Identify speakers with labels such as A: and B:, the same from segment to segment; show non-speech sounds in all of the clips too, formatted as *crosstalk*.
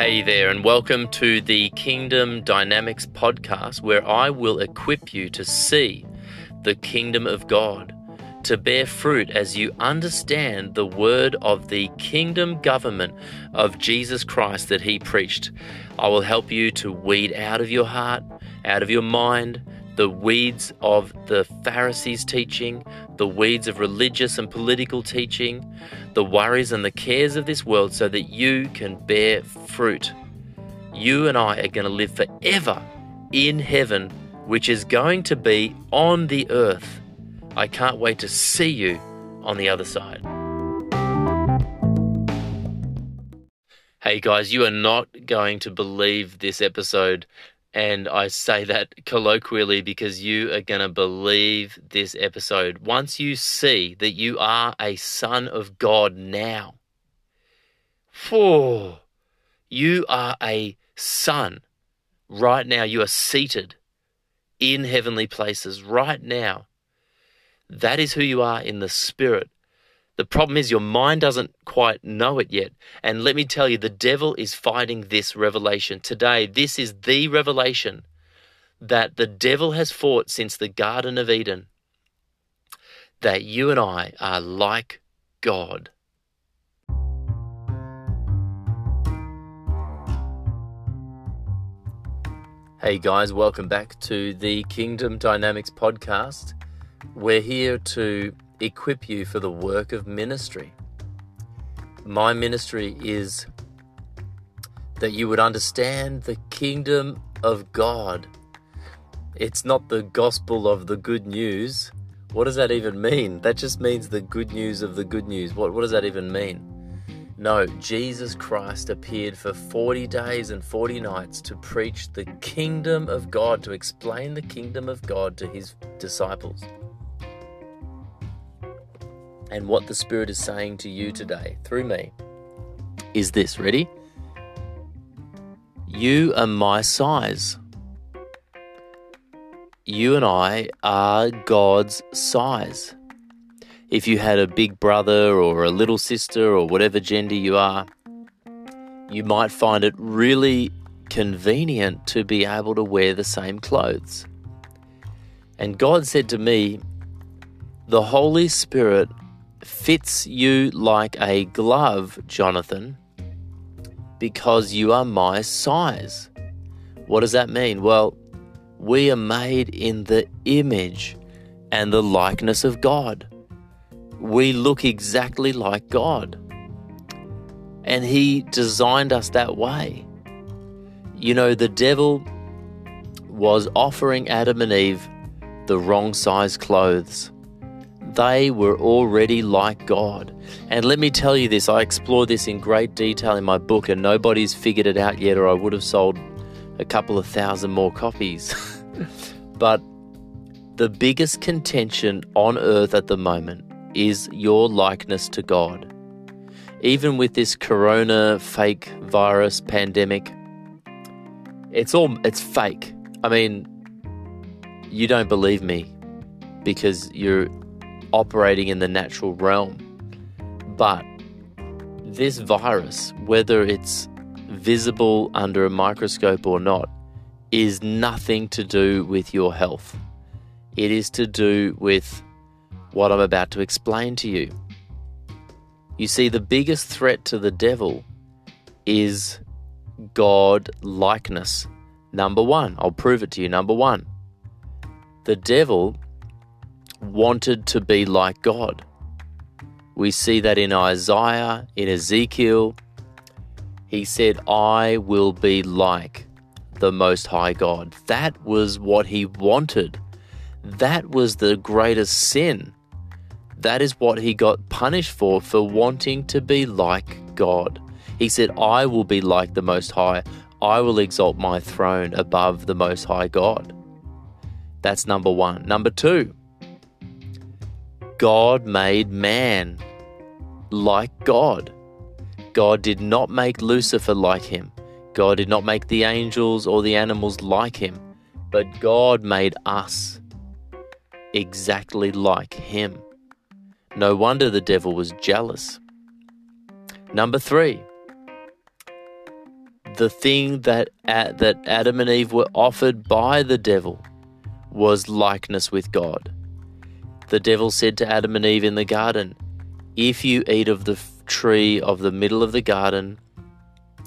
A: Hey there, and welcome to the Kingdom Dynamics podcast, where I will equip you to see the kingdom of God, to bear fruit as you understand the word of the kingdom government of Jesus Christ that He preached. I will help you to weed out of your heart, out of your mind, the weeds of the Pharisees' teaching, the weeds of religious and political teaching, the worries and the cares of this world, so that you can bear fruit. You and I are going to live forever in heaven, which is going to be on the earth. I can't wait to see you on the other side. Hey guys, you are not going to believe this episode and I say that colloquially because you are going to believe this episode. Once you see that you are a son of God now, for you are a son right now. You are seated in heavenly places right now. That is who you are in the spirit. The problem is your mind doesn't quite know it yet. And let me tell you, the devil is fighting this revelation. Today, this is the revelation that the devil has fought since the Garden of Eden that you and I are like God. Hey guys, welcome back to the Kingdom Dynamics podcast. We're here to equip you for the work of ministry. My ministry is that you would understand the kingdom of God. It's not the gospel of the good news. What does that even mean? That just means the good news of the good news. What, what does that even mean? No, Jesus Christ appeared for 40 days and 40 nights to preach the kingdom of God, to explain the kingdom of God to his disciples and what the Spirit is saying to you today through me is this ready? You are my size. You and I are God's size. If you had a big brother or a little sister or whatever gender you are, you might find it really convenient to be able to wear the same clothes. And God said to me, The Holy Spirit fits you like a glove, Jonathan, because you are my size. What does that mean? Well, we are made in the image and the likeness of God. We look exactly like God. And He designed us that way. You know, the devil was offering Adam and Eve the wrong size clothes they were already like God. And let me tell you this I explore this in great detail in my book, and nobody's figured it out yet, or I would have sold a couple of thousand more copies. *laughs* but the biggest contention on earth at the moment is your likeness to God. Even with this corona fake virus pandemic, it's all it's fake. I mean, you don't believe me because you're operating in the natural realm. But this virus, whether it's visible under a microscope or not, is nothing to do with your health. It is to do with what I'm about to explain to you. You see, the biggest threat to the devil is God likeness. Number one, I'll prove it to you. Number one, the devil wanted to be like God. We see that in Isaiah, in Ezekiel. He said, I will be like the Most High God. That was what he wanted. That was the greatest sin. That is what he got punished for, for wanting to be like God. He said, I will be like the Most High. I will exalt my throne above the Most High God. That's number one. Number two, God made man like God. God did not make Lucifer like him. God did not make the angels or the animals like him. But God made us exactly like him. No wonder the devil was jealous. Number three, the thing that that Adam and Eve were offered by the devil was likeness with God. The devil said to Adam and Eve in the garden, "If you eat of the tree of the middle of the garden,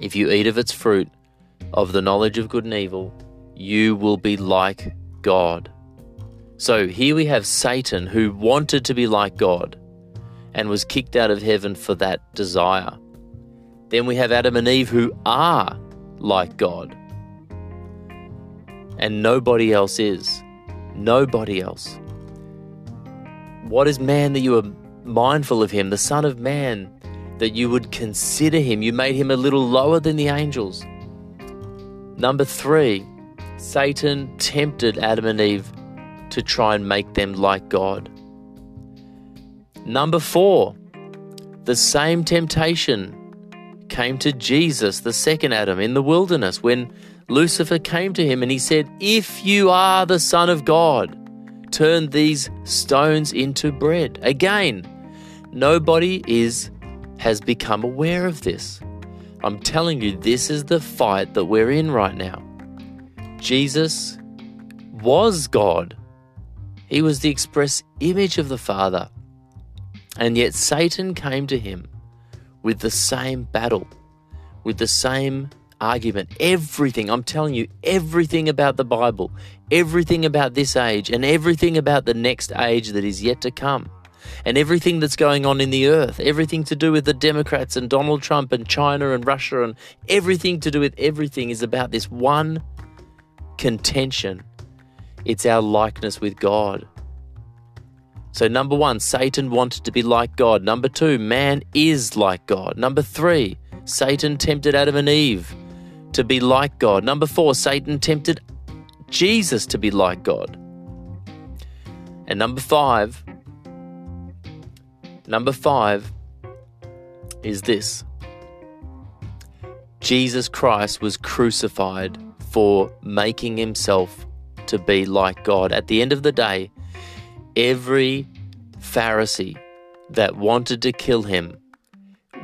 A: if you eat of its fruit, of the knowledge of good and evil, you will be like God." So here we have Satan who wanted to be like God and was kicked out of heaven for that desire. Then we have Adam and Eve who are like God. And nobody else is. Nobody else. What is man that you are mindful of him, the Son of Man, that you would consider him? You made him a little lower than the angels. Number three, Satan tempted Adam and Eve to try and make them like God. Number four, the same temptation came to Jesus, the second Adam, in the wilderness when Lucifer came to him and he said, If you are the Son of God, turn these stones into bread. Again, nobody is has become aware of this. I'm telling you, this is the fight that we're in right now. Jesus was God. He was the express image of the Father. And yet Satan came to him with the same battle, with the same argument. Everything, I'm telling you, everything about the Bible, everything about this age, and everything about the next age that is yet to come, and everything that's going on in the earth, everything to do with the Democrats and Donald Trump and China and Russia, and everything to do with everything is about this one contention. It's our likeness with God. So, number one, Satan wanted to be like God. Number two, man is like God. Number three, Satan tempted Adam and Eve to be like God. Number four, Satan tempted Jesus to be like God. And number five, number five is this Jesus Christ was crucified for making himself to be like God. At the end of the day, every Pharisee that wanted to kill him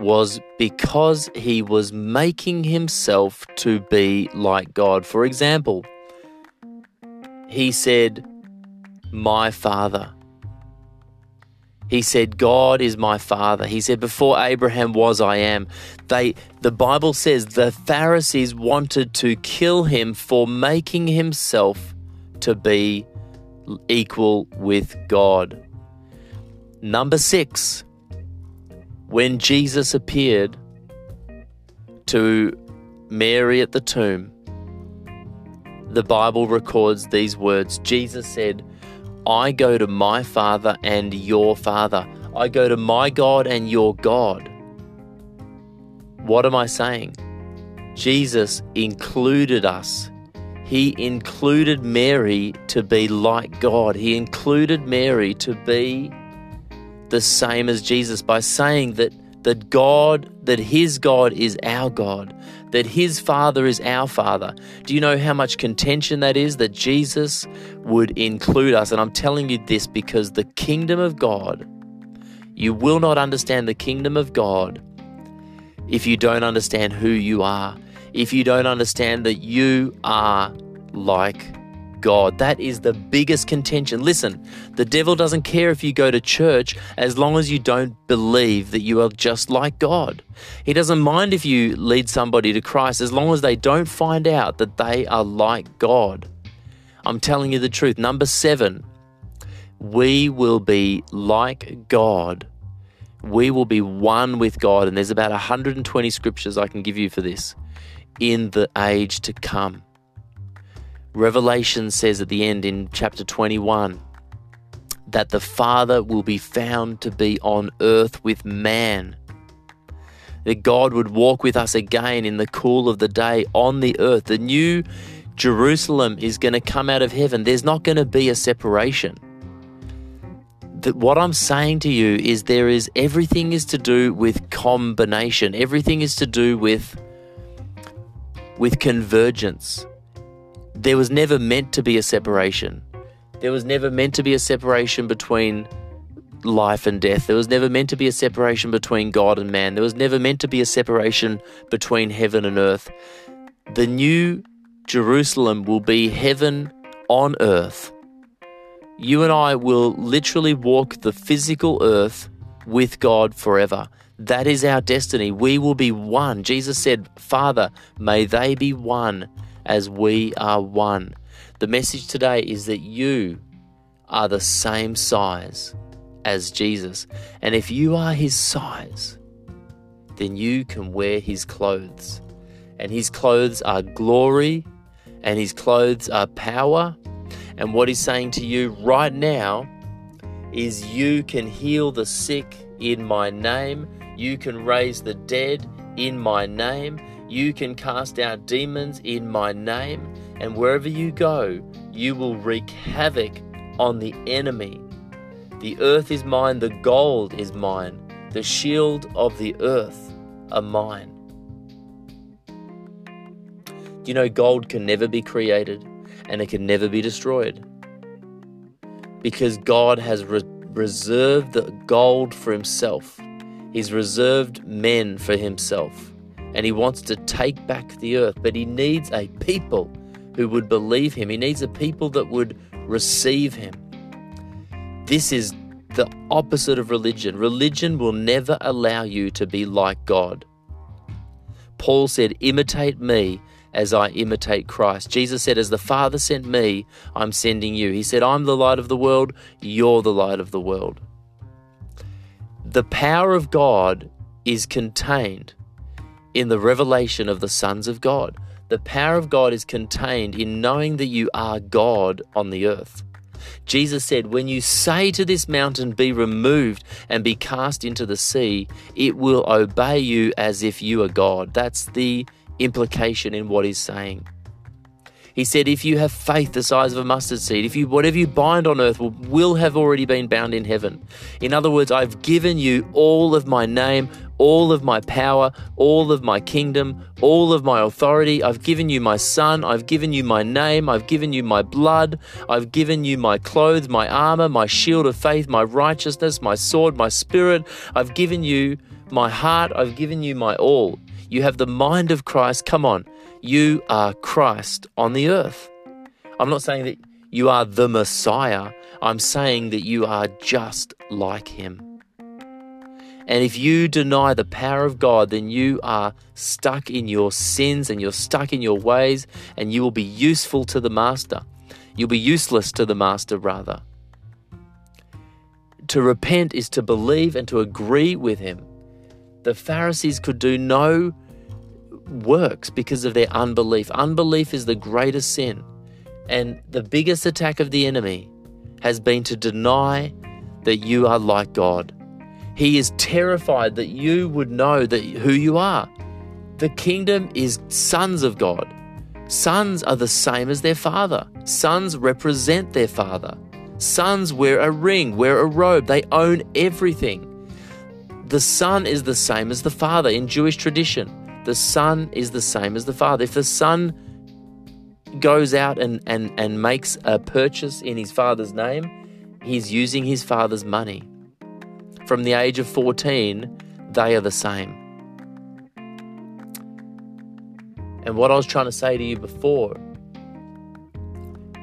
A: was because he was making himself to be like God. For example, he said, My Father. He said, God is my Father. He said, Before Abraham was, I am. They, the Bible says the Pharisees wanted to kill him for making himself to be equal with God. Number six, when Jesus appeared to Mary at the tomb, the Bible records these words Jesus said, I go to my Father and your Father. I go to my God and your God. What am I saying? Jesus included us he included Mary to be like God. He included Mary to be the same as Jesus by saying that that God, that his God is our God, that his Father is our Father. Do you know how much contention that is that Jesus would include us? And I'm telling you this because the kingdom of God, you will not understand the kingdom of God if you don't understand who you are if you don't understand that you are like God. That is the biggest contention. Listen, the devil doesn't care if you go to church as long as you don't believe that you are just like God. He doesn't mind if you lead somebody to Christ as long as they don't find out that they are like God. I'm telling you the truth. Number seven, we will be like God. We will be one with God. And there's about 120 scriptures I can give you for this in the age to come. Revelation says at the end in chapter 21 that the Father will be found to be on earth with man. That God would walk with us again in the cool of the day on the earth. The new Jerusalem is going to come out of heaven. There's not going to be a separation. That what I'm saying to you is there is everything is to do with combination. Everything is to do with with convergence. There was never meant to be a separation. There was never meant to be a separation between life and death. There was never meant to be a separation between God and man. There was never meant to be a separation between heaven and earth. The new Jerusalem will be heaven on earth. You and I will literally walk the physical earth with God forever. That is our destiny. We will be one. Jesus said, Father, may they be one as we are one. The message today is that you are the same size as Jesus. And if you are his size, then you can wear his clothes. And his clothes are glory, and his clothes are power. And what he's saying to you right now is you can heal the sick in my name, you can raise the dead in my name, you can cast out demons in my name, and wherever you go, you will wreak havoc on the enemy. The earth is mine, the gold is mine, the shield of the earth are mine. Do you know gold can never be created and it can never be destroyed? Because God has re- reserved the gold for himself. He's reserved men for himself. And he wants to take back the earth, but he needs a people who would believe him. He needs a people that would receive him. This is the opposite of religion. Religion will never allow you to be like God. Paul said, Imitate me as I imitate Christ. Jesus said, As the Father sent me, I'm sending you. He said, I'm the light of the world, you're the light of the world. The power of God is contained in the revelation of the sons of God. The power of God is contained in knowing that you are God on the earth. Jesus said, When you say to this mountain, Be removed and be cast into the sea, it will obey you as if you are God. That's the implication in what he's saying. He said, If you have faith the size of a mustard seed, if you whatever you bind on earth will, will have already been bound in heaven. In other words, I've given you all of my name, all of my power, all of my kingdom, all of my authority. I've given you my son, I've given you my name, I've given you my blood, I've given you my clothes, my armor, my shield of faith, my righteousness, my sword, my spirit. I've given you my heart, I've given you my all. You have the mind of Christ. Come on, you are Christ on the earth. I'm not saying that you are the Messiah, I'm saying that you are just like him. And if you deny the power of God, then you are stuck in your sins and you're stuck in your ways, and you will be useful to the master. You'll be useless to the master, rather. To repent is to believe and to agree with him. The Pharisees could do no works because of their unbelief. Unbelief is the greatest sin. And the biggest attack of the enemy has been to deny that you are like God. He is terrified that you would know that who you are. The kingdom is sons of God. Sons are the same as their father. Sons represent their father. Sons wear a ring, wear a robe. They own everything. The son is the same as the father in Jewish tradition. The son is the same as the father. If the son goes out and, and, and makes a purchase in his father's name, he's using his father's money from the age of 14, they are the same. And what I was trying to say to you before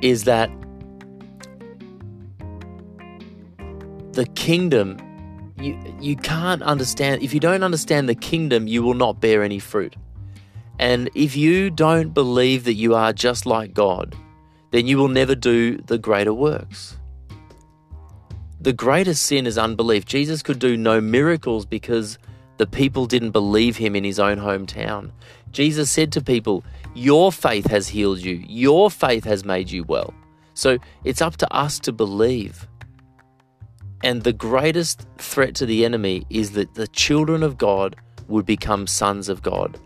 A: is that the kingdom, you, you can't understand. If you don't understand the kingdom, you will not bear any fruit. And if you don't believe that you are just like God, then you will never do the greater works. The greatest sin is unbelief. Jesus could do no miracles because the people didn't believe him in his own hometown. Jesus said to people, Your faith has healed you, your faith has made you well. So it's up to us to believe. And the greatest threat to the enemy is that the children of God would become sons of God,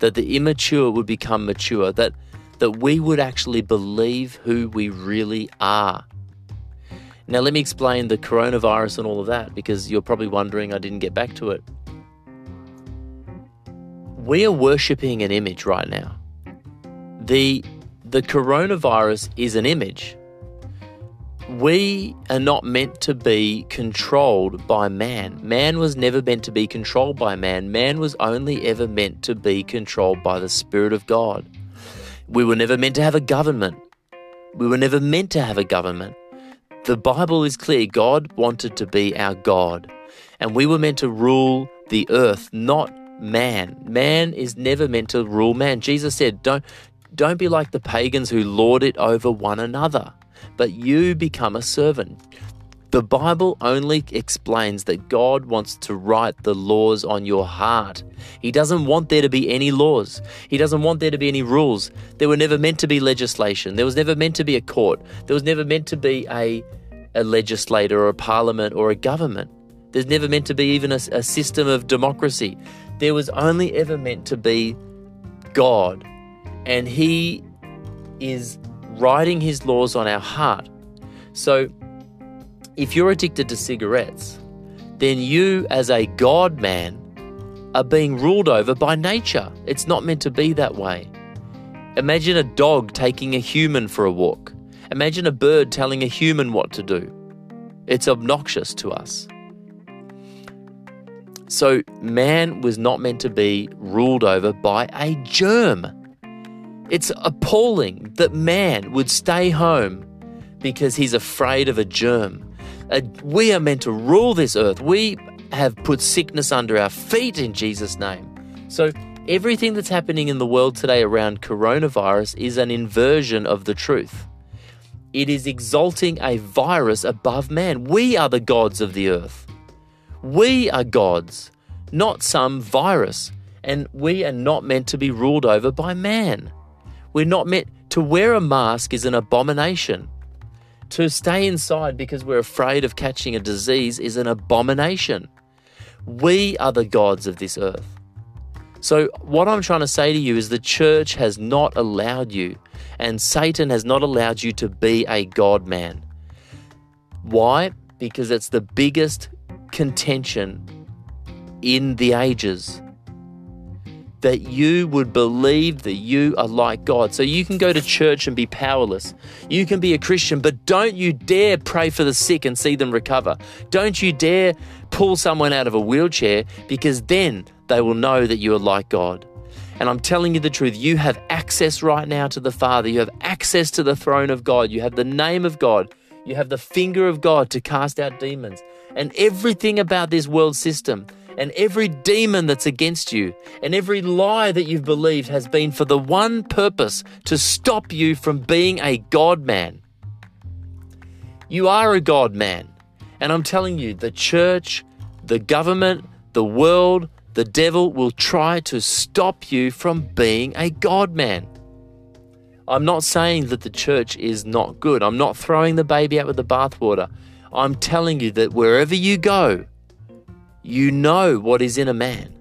A: that the immature would become mature, that, that we would actually believe who we really are now, let me explain the coronavirus and all of that because you're probably wondering I didn't get back to it. We are worshipping an image right now. The, the coronavirus is an image. we are not meant to be controlled by man. Man was never meant to be controlled by man. Man was only ever meant to be controlled by the Spirit of God. We were never meant to have a government. We were never meant to have a government. The Bible is clear God wanted to be our God, and we were meant to rule the earth, not man. Man is never meant to rule man. Jesus said, Don't don't be like the pagans who lord it over one another but you become a servant. The Bible only explains that God wants to write the laws on your heart. He doesn't want there to be any laws. He doesn't want there to be any rules. There were never meant to be legislation. There was never meant to be a court. There was never meant to be a, a legislator or a parliament or a government. There's never meant to be even a, a system of democracy. There was only ever meant to be God. And He is writing his laws on our heart. So, if you're addicted to cigarettes, then you, as a God man, are being ruled over by nature. It's not meant to be that way. Imagine a dog taking a human for a walk. Imagine a bird telling a human what to do. It's obnoxious to us. So, man was not meant to be ruled over by a germ. It's appalling that man would stay home because he's afraid of a germ. Uh, we are meant to rule this earth. We have put sickness under our feet in Jesus' name. So, everything that's happening in the world today around coronavirus is an inversion of the truth. It is exalting a virus above man. We are the gods of the earth. We are gods, not some virus. And we are not meant to be ruled over by man. We're not meant to wear a mask is an abomination. To stay inside because we're afraid of catching a disease is an abomination. We are the gods of this earth. So, what I'm trying to say to you is the church has not allowed you, and Satan has not allowed you to be a God man. Why? Because it's the biggest contention in the ages that you would believe that you are like God. So you can go to church and be powerless. You can be a Christian, but don't you dare pray for the sick and see them recover. Don't you dare pull someone out of a wheelchair because then they will know that you are like God. And I'm telling you the truth, you have access right now to the Father. You have access to the throne of God. You have the name of God. You have the finger of God to cast out demons. And everything about this world system and every demon that's against you and every lie that you've believed has been for the one purpose to stop you from being a God man. You are a God man. And I'm telling you, the church, the government, the world, the devil will try to stop you from being a God man. I'm not saying that the church is not good. I'm not throwing the baby out with the bathwater. I'm telling you that wherever you go, you know what is in a man.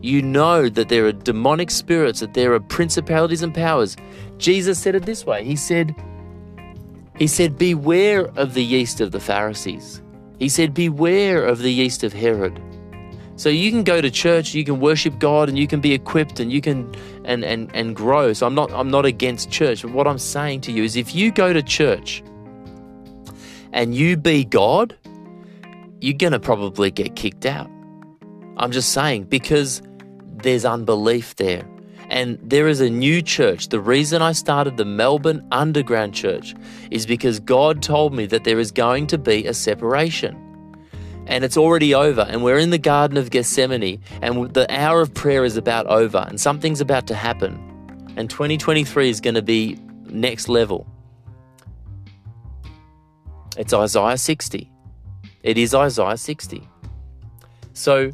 A: You know that there are demonic spirits, that there are principalities and powers. Jesus said it this way. He said, He said, Beware of the yeast of the Pharisees. He said, Beware of the yeast of Herod. So you can go to church, you can worship God, and you can be equipped and you can and and, and grow. So I'm not I'm not against church, but what I'm saying to you is if you go to church and you be God, you're to probably get kicked out. I'm just saying, because there's unbelief there. And there is a new church. The reason I started the Melbourne Underground Church is because God told me that there is going to be a separation. And it's already over. And we're in the Garden of Gethsemane. And the hour of prayer is about over. And something's about to happen. And 2023 is going to be next level. It's Isaiah 60. It is Isaiah 60. So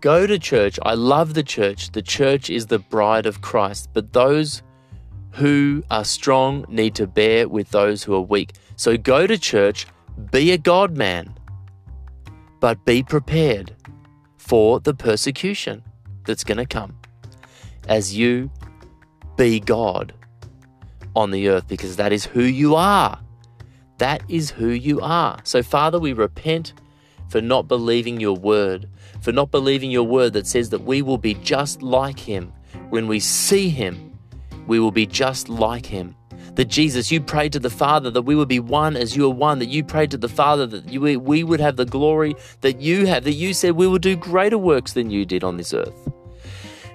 A: go to church. I love the church. The church is the bride of Christ, but those who are strong need to bear with those who are weak. So go to church, be a God man, but be prepared for the persecution that's going to come as you be God on the earth because that is who you are. That is who you are. So, Father, we repent for not believing your word, for not believing your word that says that we will be just like him. When we see him, we will be just like him. That Jesus, you prayed to the Father that we would be one as you are one, that you prayed to the Father that we would have the glory that you have, that you said we will do greater works than you did on this earth.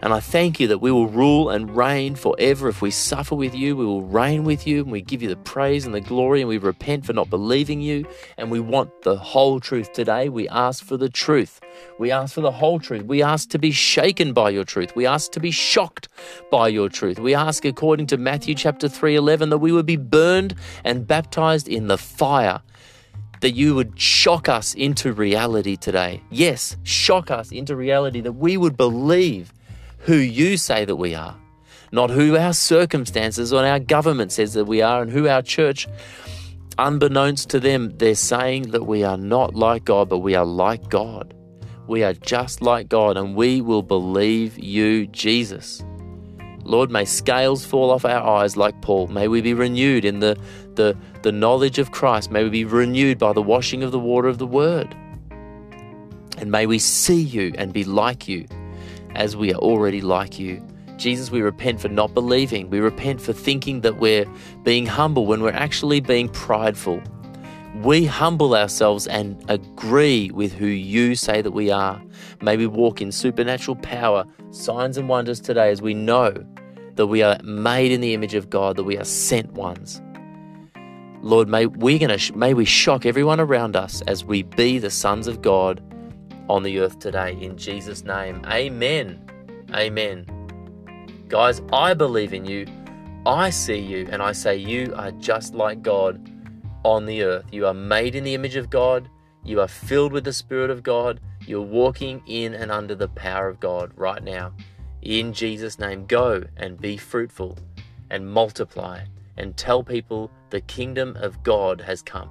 A: And I thank you that we will rule and reign forever. If we suffer with you, we will reign with you, and we give you the praise and the glory, and we repent for not believing you. And we want the whole truth today. We ask for the truth. We ask for the whole truth. We ask to be shaken by your truth. We ask to be shocked by your truth. We ask, according to Matthew chapter 3 11, that we would be burned and baptized in the fire that you would shock us into reality today. Yes, shock us into reality that we would believe who you say that we are, not who our circumstances or our government says that we are, and who our church, unbeknownst to them, they're saying that we are not like God, but we are like God. We are just like God, and we will believe you, Jesus. Lord, may scales fall off our eyes like Paul. May we be renewed in the, the, the knowledge of Christ. May we be renewed by the washing of the water of the Word. And may we see you and be like you as we are already like you. Jesus, we repent for not believing. We repent for thinking that we're being humble when we're actually being prideful. We humble ourselves and agree with who you say that we are. May we walk in supernatural power, signs and wonders today as we know that we are made in the image of God, that we are sent ones. Lord, may we gonna may we shock everyone around us as we be the sons of God on the earth today. In Jesus' name, amen. Amen. Guys, I believe in you. I see you, and I say you are just like God on the earth. You are made in the image of God. You are filled with the Spirit of God. You're walking in and under the power of God right now. In Jesus' name, go and be fruitful and multiply and tell people the kingdom of God has come.